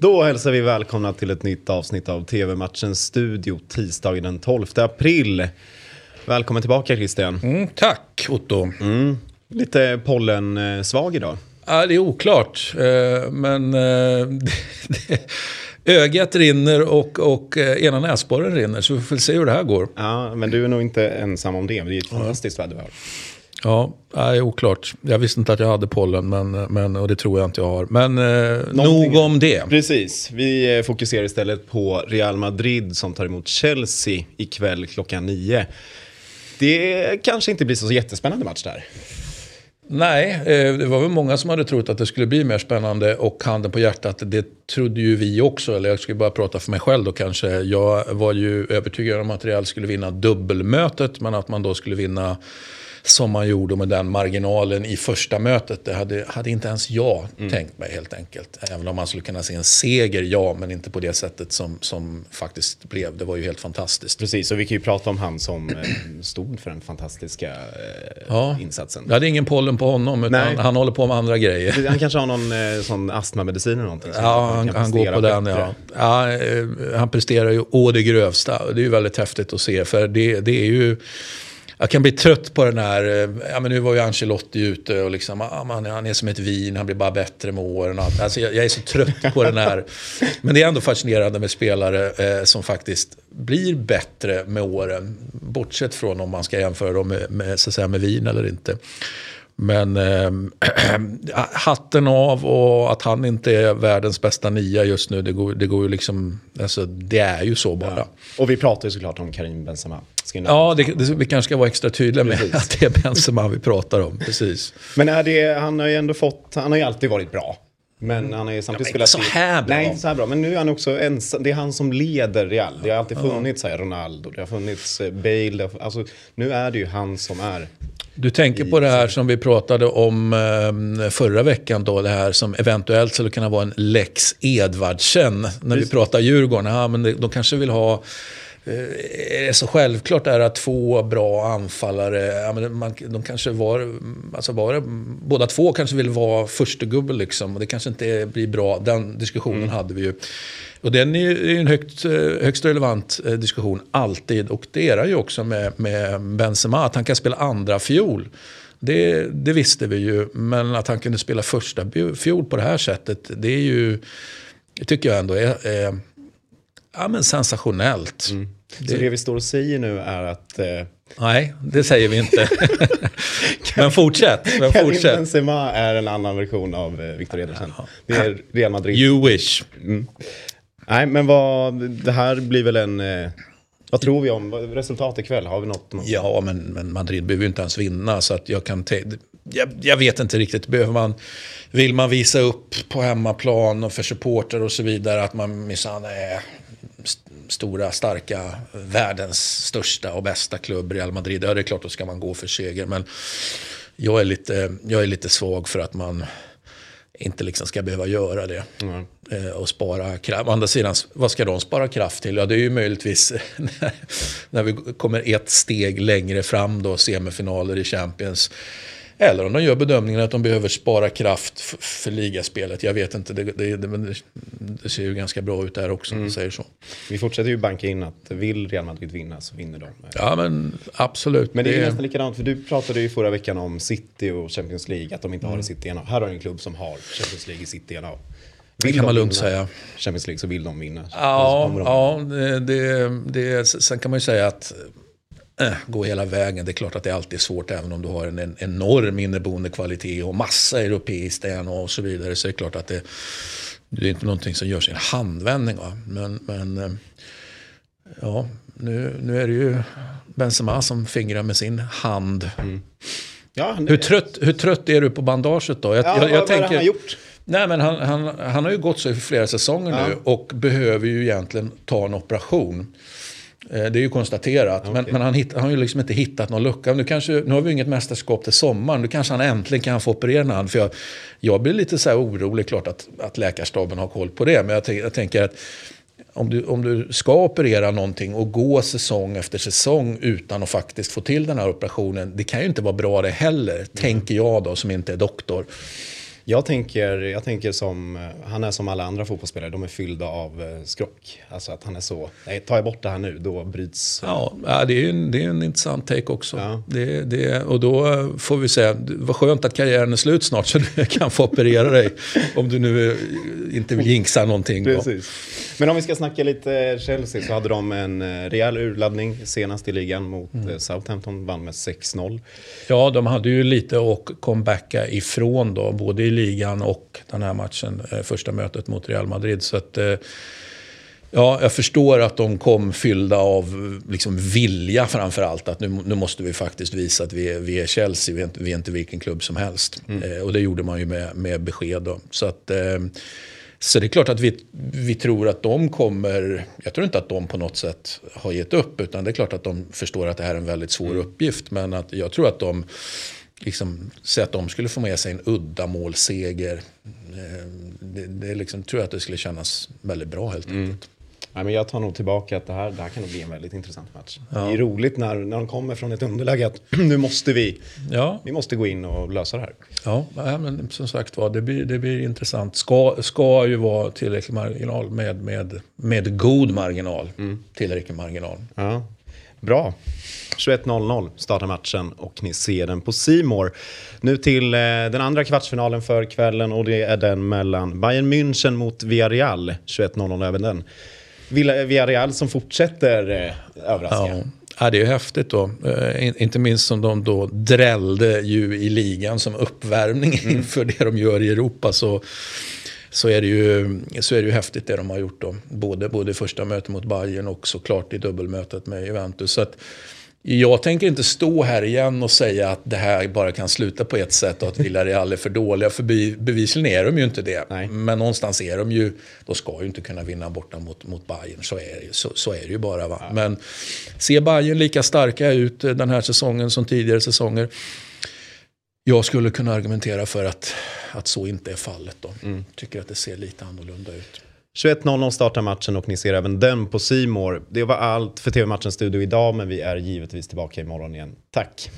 Då hälsar vi välkomna till ett nytt avsnitt av TV-matchens studio tisdagen den 12 april. Välkommen tillbaka Christian. Mm, tack Otto. Mm. Lite pollensvag idag. Ja, det är oklart, eh, men eh, ögat rinner och, och eh, ena näsborren rinner. Så vi får se hur det här går. Ja, men du är nog inte ensam om det. Det är ett fantastiskt väder vi har. Ja, är oklart. Jag visste inte att jag hade pollen, men, men, och det tror jag inte jag har. Men eh, nog om det. Precis. Vi fokuserar istället på Real Madrid som tar emot Chelsea ikväll klockan nio. Det kanske inte blir så jättespännande match där. Nej, eh, det var väl många som hade trott att det skulle bli mer spännande och handen på hjärtat, det trodde ju vi också. Eller jag ska bara prata för mig själv då kanske. Jag var ju övertygad om att Real skulle vinna dubbelmötet, men att man då skulle vinna som man gjorde med den marginalen i första mötet. Det hade, hade inte ens jag mm. tänkt mig helt enkelt. Även om man skulle kunna se en seger, ja, men inte på det sättet som, som faktiskt blev. Det var ju helt fantastiskt. Precis, och vi kan ju prata om han som eh, stod för den fantastiska eh, ja. insatsen. Jag hade ingen pollen på honom, utan Nej. han håller på med andra grejer. Han kanske har någon eh, sån astmamedicin eller någonting. Ja, han, han går på den, ja. ja. Han presterar ju å det grövsta. Det är ju väldigt häftigt att se, för det, det är ju jag kan bli trött på den här, eh, ja men nu var ju Ancelotti ute och liksom, ah, man, han är som ett vin, han blir bara bättre med åren. Alltså jag, jag är så trött på den här. Men det är ändå fascinerande med spelare eh, som faktiskt blir bättre med åren. Bortsett från om man ska jämföra dem med, med, så säga, med vin eller inte. Men äh, hatten av och att han inte är världens bästa nia just nu, det går, det går ju liksom, alltså det är ju så bara. Ja. Och vi pratar ju såklart om Karim Benzema. Ja, det, det, vi kanske ska vara extra tydliga med Precis. att det är Benzema vi pratar om. Precis. Men är det, han har ju ändå fått, han har ju alltid varit bra. Men han har ju samtidigt spelat... Så här bra. Nej, inte så här bra. Men nu är han också ensam. Det är han som leder Real. Det har alltid funnits här Ronaldo, det har funnits eh, Bale. Alltså, nu är det ju han som är du tänker på det här som vi pratade om eh, förra veckan då, det här som eventuellt skulle kunna vara en lex Edvardsen. När Just. vi pratar Djurgården, ja, men de kanske vill ha är det så självklart är att två bra anfallare, ja, men man, de kanske var, alltså var det, båda två kanske vill vara första gubbe liksom. Och det kanske inte blir bra, den diskussionen mm. hade vi ju. Och den är ju en högt, högst relevant eh, diskussion alltid. Och det är det ju också med, med Benzema, att han kan spela andra fiol. Det, det visste vi ju, men att han kunde spela första fiol på det här sättet, det är ju, tycker jag ändå är, är ja, men sensationellt. Mm. Det... Så det vi står och säger nu är att... Eh... Nej, det säger vi inte. men fortsätt. Men fortsätt. Benzema är en annan version av eh, Victor Edersen. Det är Real Madrid. You wish. Mm. Nej, men vad, det här blir väl en... Eh, vad tror vi om resultatet ikväll? Har vi något? något? Ja, men, men Madrid behöver ju inte ens vinna. Så att jag kan... Jag, jag, vet inte riktigt. Behöver man, vill man visa upp på hemmaplan och för supporter och så vidare att man minsann är stora, starka, världens största och bästa klubb, Real Madrid. Ja, det är klart, då ska man gå för seger. Men jag är lite, jag är lite svag för att man inte liksom ska behöva göra det. Mm. och spara kraft. Å andra sidan, vad ska de spara kraft till? Ja, det är ju möjligtvis när vi kommer ett steg längre fram då, semifinaler i Champions. Eller om de gör bedömningen att de behöver spara kraft för ligaspelet. Jag vet inte, det, det, det, det ser ju ganska bra ut där också. Mm. Säger så. Vi fortsätter ju banka in att vill Real Madrid vinna så vinner de. Ja men absolut. Men det är ju nästan likadant, för du pratade ju förra veckan om City och Champions League, att de inte mm. har det i sitt DNA. Här har du en klubb som har Champions League i sitt DNA. Vill det kan man lugnt säga. Champions League så vill de vinna. Ja, de. ja det, det, det, sen kan man ju säga att äh, gå hela vägen. Det är klart att det alltid är svårt även om du har en, en enorm inneboende kvalitet och massa europeiskt och så vidare. Så är det klart att det, det är inte någonting som görs i en handvändning. Va? Men, men eh, ja, nu, nu är det ju Benzema som fingrar med sin hand. Mm. Ja, hur, trött, hur trött är du på bandaget då? Jag, ja, jag, jag vad, tänker, vad har han gjort? Nej, men han, han, han har ju gått så i flera säsonger ja. nu och behöver ju egentligen ta en operation. Eh, det är ju konstaterat. Okay. Men, men, han, hitt, han har ju liksom inte hittat någon lucka. Nu, kanske, nu har vi inget mästerskap till sommaren. Nu kanske han äntligen kan få operera en. För jag, jag blir lite så här orolig, klart att, att läkarstaben har koll på det. Men jag, jag tänker att om du, om du ska operera någonting och gå säsong efter säsong utan att faktiskt få till den här operationen. Det kan ju inte vara bra det heller, mm. tänker jag då som inte är doktor. Jag tänker, jag tänker som, eh, han är som alla andra fotbollsspelare, de är fyllda av eh, skrock. Alltså att han är så, nej tar jag bort det här nu, då bryts... Ja, det är en, det är en intressant take också. Ja. Det, det, och då får vi säga, vad skönt att karriären är slut snart så du kan få operera dig. om du nu inte vill jinxa någonting. Precis. Men om vi ska snacka lite Chelsea så hade de en rejäl urladdning senast i ligan mot mm. Southampton, vann med 6-0. Ja, de hade ju lite att comebacka ifrån då, både i ligan och den här matchen, eh, första mötet mot Real Madrid. Så att, eh, Ja, jag förstår att de kom fyllda av liksom vilja framför allt. Att nu, nu måste vi faktiskt visa att vi är, vi är Chelsea, vi är, inte, vi är inte vilken klubb som helst. Mm. Eh, och det gjorde man ju med, med besked. Då. Så, att, eh, så det är klart att vi, vi tror att de kommer... Jag tror inte att de på något sätt har gett upp. Utan det är klart att de förstår att det här är en väldigt svår mm. uppgift. Men att jag tror att de liksom, säga att de skulle få med sig en uddamålsseger. Eh, det, det liksom, tror jag att det skulle kännas väldigt bra helt mm. Ja, men jag tar nog tillbaka att det här, det här kan nog bli en väldigt intressant match. Ja. Det är roligt när, när de kommer från ett underläge att nu måste vi, ja. vi måste gå in och lösa det här. Ja, men som sagt var, det blir, det blir intressant. Ska, ska ju vara tillräcklig marginal med, med, med god marginal. Mm. Tillräcklig marginal. Ja. Bra. 21.00 startar matchen och ni ser den på Simor. Nu till eh, den andra kvartsfinalen för kvällen och det är den mellan Bayern München mot Villarreal. 21.00 även den. Villarreal som fortsätter eh, överraska. Ja. Ja, det är ju häftigt då. Eh, inte minst som de då drällde ju i ligan som uppvärmning mm. inför det de gör i Europa. Så, så, är det ju, så är det ju häftigt det de har gjort då. Både, både första mötet mot Bayern och såklart i dubbelmötet med Juventus. Så att, jag tänker inte stå här igen och säga att det här bara kan sluta på ett sätt och att Villarreal är för dåliga. För bevisligen är de ju inte det. Nej. Men någonstans är de ju, de ska ju inte kunna vinna borta mot, mot Bayern. Så är, så, så är det ju bara. Va? Ja. Men ser Bayern lika starka ut den här säsongen som tidigare säsonger? Jag skulle kunna argumentera för att, att så inte är fallet. Då. Mm. Tycker att det ser lite annorlunda ut. 21.00 startar matchen och ni ser även den på Simor. Det var allt för TV-matchens studio idag, men vi är givetvis tillbaka imorgon igen. Tack!